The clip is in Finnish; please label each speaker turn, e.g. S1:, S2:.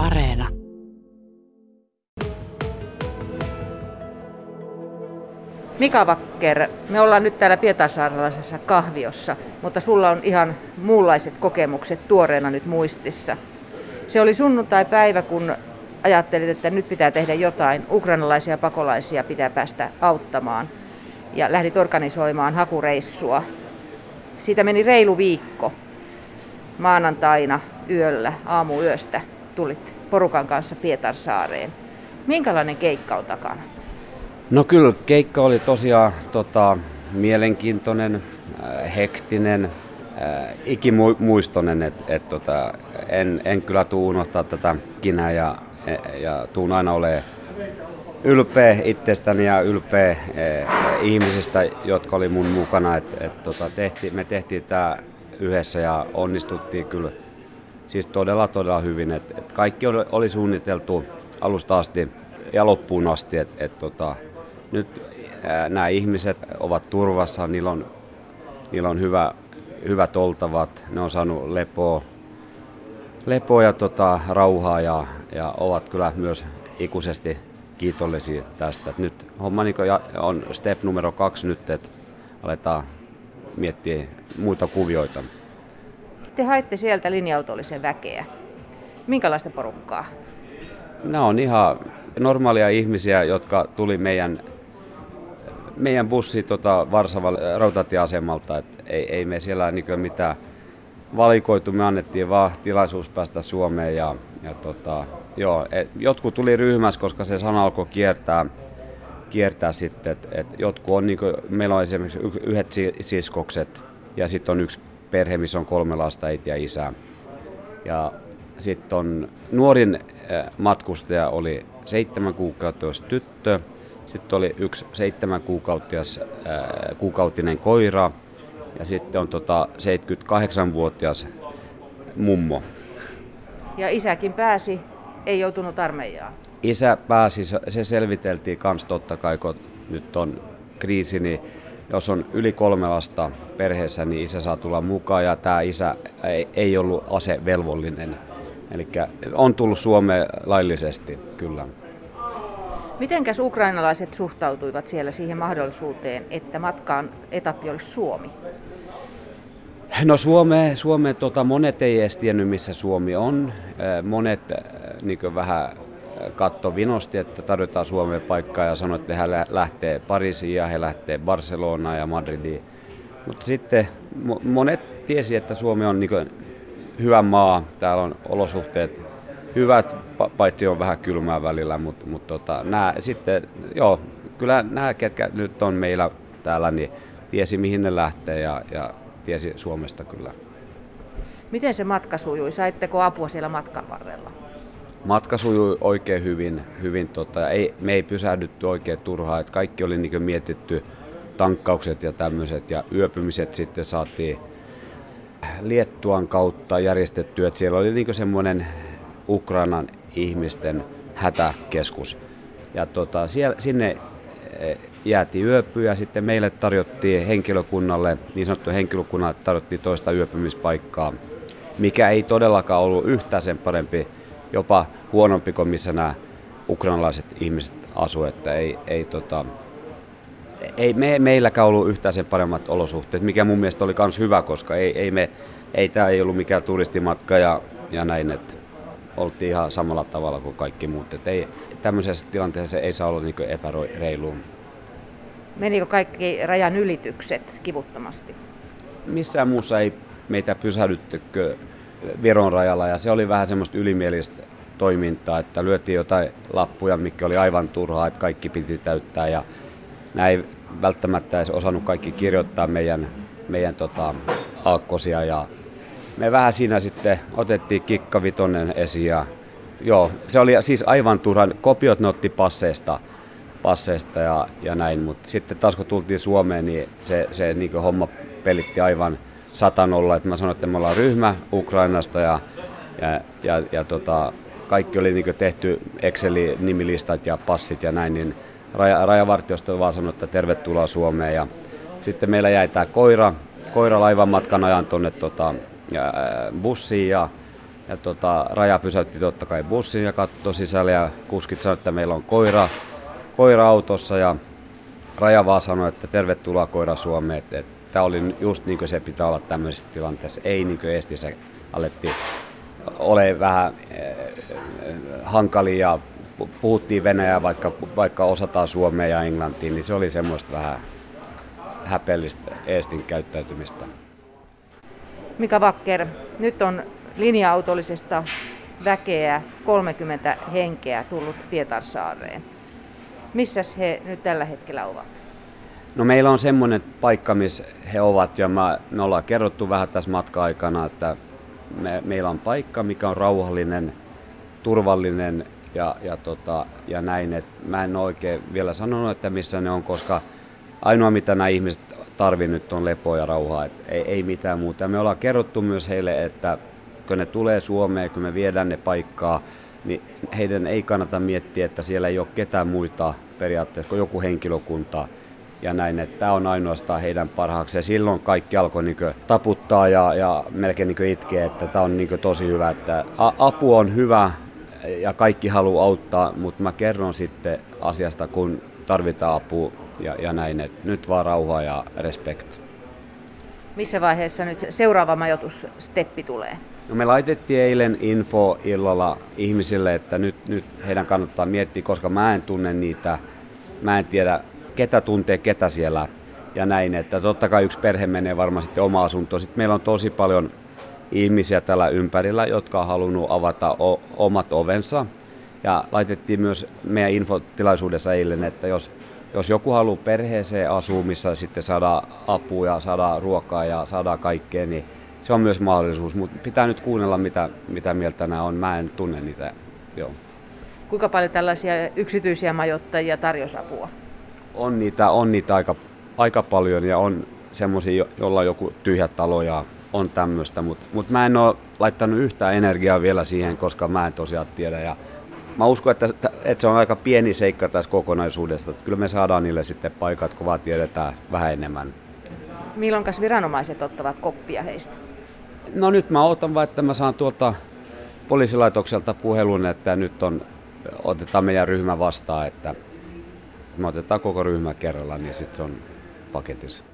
S1: Areena.
S2: Mika Vakker, me ollaan nyt täällä Pietarsaaralaisessa kahviossa, mutta sulla on ihan muunlaiset kokemukset tuoreena nyt muistissa. Se oli sunnuntai-päivä, kun ajattelit, että nyt pitää tehdä jotain. Ukrainalaisia pakolaisia pitää päästä auttamaan. Ja lähdit organisoimaan hakureissua. Siitä meni reilu viikko. Maanantaina yöllä, aamuyöstä, tulit porukan kanssa Pietarsaareen. Minkälainen keikka on takana?
S3: No kyllä, keikka oli tosiaan tota, mielenkiintoinen, äh, hektinen, äh, ikimuistoinen, että et, tota, en, en kyllä tuu unohtaa tätä kinää ja, ja tuun aina olemaan ylpeä itsestäni ja ylpeä eh, ihmisistä, jotka oli mun mukana. Et, et, tota, tehti, me tehtiin tämä yhdessä ja onnistuttiin kyllä siis todella todella hyvin. Et, et kaikki oli, oli suunniteltu alusta asti ja loppuun asti. Et, et, tota, nyt nämä ihmiset ovat turvassa, niillä on, niillä on hyvä, hyvät oltavat, ne on saanut lepoa, lepoa ja tota, rauhaa ja, ja ovat kyllä myös ikuisesti kiitollisia tästä. Et nyt homma niin on step numero kaksi nyt, että aletaan miettiä muita kuvioita.
S2: Te haitte sieltä linja-autollisen väkeä. Minkälaista porukkaa?
S3: Nämä on ihan normaalia ihmisiä, jotka tuli meidän, meidän bussi tota Varsavan rautatieasemalta. Et ei, ei me siellä niin mitään valikoitu, me annettiin vaan tilaisuus päästä Suomeen ja, ja tota, joo, et jotkut tuli ryhmässä, koska se sana alkoi kiertää, kiertää sitten, että et jotkut on, niin kuin, meillä on esimerkiksi yhdet siskokset ja sitten on yksi perhe, missä on kolme lasta, äiti ja isä. Ja sitten on nuorin matkustaja oli seitsemän kuukautias tyttö, sitten oli yksi seitsemän kuukautias, kuukautinen koira ja sitten on tota 78-vuotias mummo.
S2: Ja isäkin pääsi, ei joutunut armeijaan.
S3: Isä pääsi, se selviteltiin kans totta kai, kun nyt on kriisi, niin jos on yli kolme lasta perheessä, niin isä saa tulla mukaan ja tämä isä ei, ei ollut asevelvollinen. Eli on tullut Suomeen laillisesti, kyllä.
S2: Mitenkäs ukrainalaiset suhtautuivat siellä siihen mahdollisuuteen, että matkaan etappi olisi Suomi?
S3: No Suome, Suome tota, monet ei edes tiennyt, missä Suomi on. Monet niin vähän katto vinosti, että tarjotaan Suomeen paikkaa ja sanoi, että he lähtee Pariisiin ja he lähtee Barcelonaan ja Madridiin. Mutta sitten monet tiesi, että Suomi on niin hyvä maa, täällä on olosuhteet hyvät, paitsi on vähän kylmää välillä, mutta, mutta tota, nämä, sitten, joo, kyllä nämä, ketkä nyt on meillä täällä, niin tiesi mihin ne lähtee ja, ja tiesi Suomesta kyllä.
S2: Miten se matka sujui? Saitteko apua siellä matkan varrella?
S3: Matka sujui oikein hyvin. hyvin tota, ei, me ei pysähdytty oikein turhaa. Et kaikki oli niin mietitty, tankkaukset ja tämmöiset ja yöpymiset sitten saatiin Liettuan kautta järjestettyä. Et siellä oli niin semmoinen Ukrainan ihmisten hätäkeskus. Ja tota, siellä, sinne e, jäätiin yöpyä ja sitten meille tarjottiin henkilökunnalle, niin sanottu henkilökunnalle tarjottiin toista yöpymispaikkaa, mikä ei todellakaan ollut yhtään sen parempi, jopa huonompi kuin missä nämä ukrainalaiset ihmiset asuivat. Että ei, ei, tota, ei me, meilläkään ollut yhtään sen paremmat olosuhteet, mikä mun mielestä oli myös hyvä, koska ei, ei, me, ei tämä ei ollut mikään turistimatka ja, ja näin, että oltiin ihan samalla tavalla kuin kaikki muut. Että ei, tämmöisessä tilanteessa ei saa olla niin epäreiluun.
S2: Menikö kaikki rajan ylitykset kivuttomasti?
S3: Missään muussa ei meitä pysähdyttekö Viron rajalla ja se oli vähän semmoista ylimielistä toimintaa, että lyötiin jotain lappuja, mikä oli aivan turhaa, että kaikki piti täyttää ja näin välttämättä edes osannut kaikki kirjoittaa meidän, meidän tota, aakkosia ja me vähän siinä sitten otettiin kikkavitonen esiin ja joo, se oli siis aivan turhan, kopiot ne otti passeista, passeista ja, ja näin, mutta sitten taas kun tultiin Suomeen, niin se, se niin homma pelitti aivan satanolla, että mä sanoin, että me ollaan ryhmä Ukrainasta ja, ja, ja, ja tota, kaikki oli niin tehty Excel-nimilistat ja passit ja näin, niin raja, rajavartiosto vaan sanoi, että tervetuloa Suomeen ja sitten meillä jäi tämä koira, koira laivan matkan ajan tuonne tota, bussiin ja ja tota, raja pysäytti totta kai bussin ja katsoi sisälle ja kuskit sanoi, että meillä on koira, koira autossa ja raja vaan sanoi, että tervetuloa koira Suomeen. Että, että tämä oli just niin kuin se pitää olla tämmöisessä tilanteessa. Ei niin kuin Estissä alettiin ole vähän äh, hankalia puhuttiin Venäjää, vaikka, vaikka osataan Suomea ja Englantia, niin se oli semmoista vähän häpeellistä Eestin käyttäytymistä.
S2: Mika Vakker, nyt on linja-autollisesta väkeä 30 henkeä tullut Pietarsaareen. Missä he nyt tällä hetkellä ovat?
S3: No meillä on semmoinen paikka, missä he ovat ja mä, me ollaan kerrottu vähän tässä matka-aikana, että me, meillä on paikka, mikä on rauhallinen, turvallinen ja, ja, tota, ja näin. Et mä en oikein vielä sanonut, että missä ne on, koska ainoa mitä nämä ihmiset tarvii nyt on lepoa ja rauhaa, et ei, ei mitään muuta. Me ollaan kerrottu myös heille, että kun ne tulee Suomeen, kun me viedään ne paikkaa, niin heidän ei kannata miettiä, että siellä ei ole ketään muita periaatteessa kuin joku henkilökunta ja näin, että tämä on ainoastaan heidän parhaaksi. Ja silloin kaikki alkoi niin taputtaa ja, ja melkein niin itkeä, että tämä on niin tosi hyvä, että apu on hyvä ja kaikki haluaa auttaa, mutta mä kerron sitten asiasta, kun tarvitaan apua ja, ja näin, että nyt vaan rauha ja respect.
S2: Missä vaiheessa nyt seuraava majoitussteppi tulee?
S3: No me laitettiin eilen info illalla ihmisille, että nyt, nyt heidän kannattaa miettiä, koska mä en tunne niitä, mä en tiedä ketä tuntee ketä siellä ja näin, että totta kai yksi perhe menee varmaan sitten oma asuntoon. Sitten meillä on tosi paljon ihmisiä tällä ympärillä, jotka on halunnut avata o- omat ovensa. Ja laitettiin myös meidän infotilaisuudessa eilen, että jos, jos joku haluaa perheeseen asua, missä sitten saada apua ja saada ruokaa ja saada kaikkea, niin se on myös mahdollisuus. Mutta pitää nyt kuunnella, mitä, mitä mieltä nämä on. Mä en tunne niitä. Joo.
S2: Kuinka paljon tällaisia yksityisiä majoittajia tarjosapua?
S3: On niitä, on niitä aika, aika paljon ja on semmoisia, joilla on joku tyhjä talo ja on tämmöistä, mutta mut mä en ole laittanut yhtään energiaa vielä siihen, koska mä en tosiaan tiedä. Ja mä uskon, että, että se on aika pieni seikka tässä kokonaisuudesta. Että kyllä me saadaan niille sitten paikat, kun vaan tiedetään vähän enemmän.
S2: Milloin viranomaiset ottavat koppia heistä?
S3: No nyt mä otan vaan, että mä saan tuolta poliisilaitokselta puhelun, että nyt on, otetaan meidän ryhmä vastaan, että me otetaan koko ryhmä kerralla, niin sitten se on paketissa.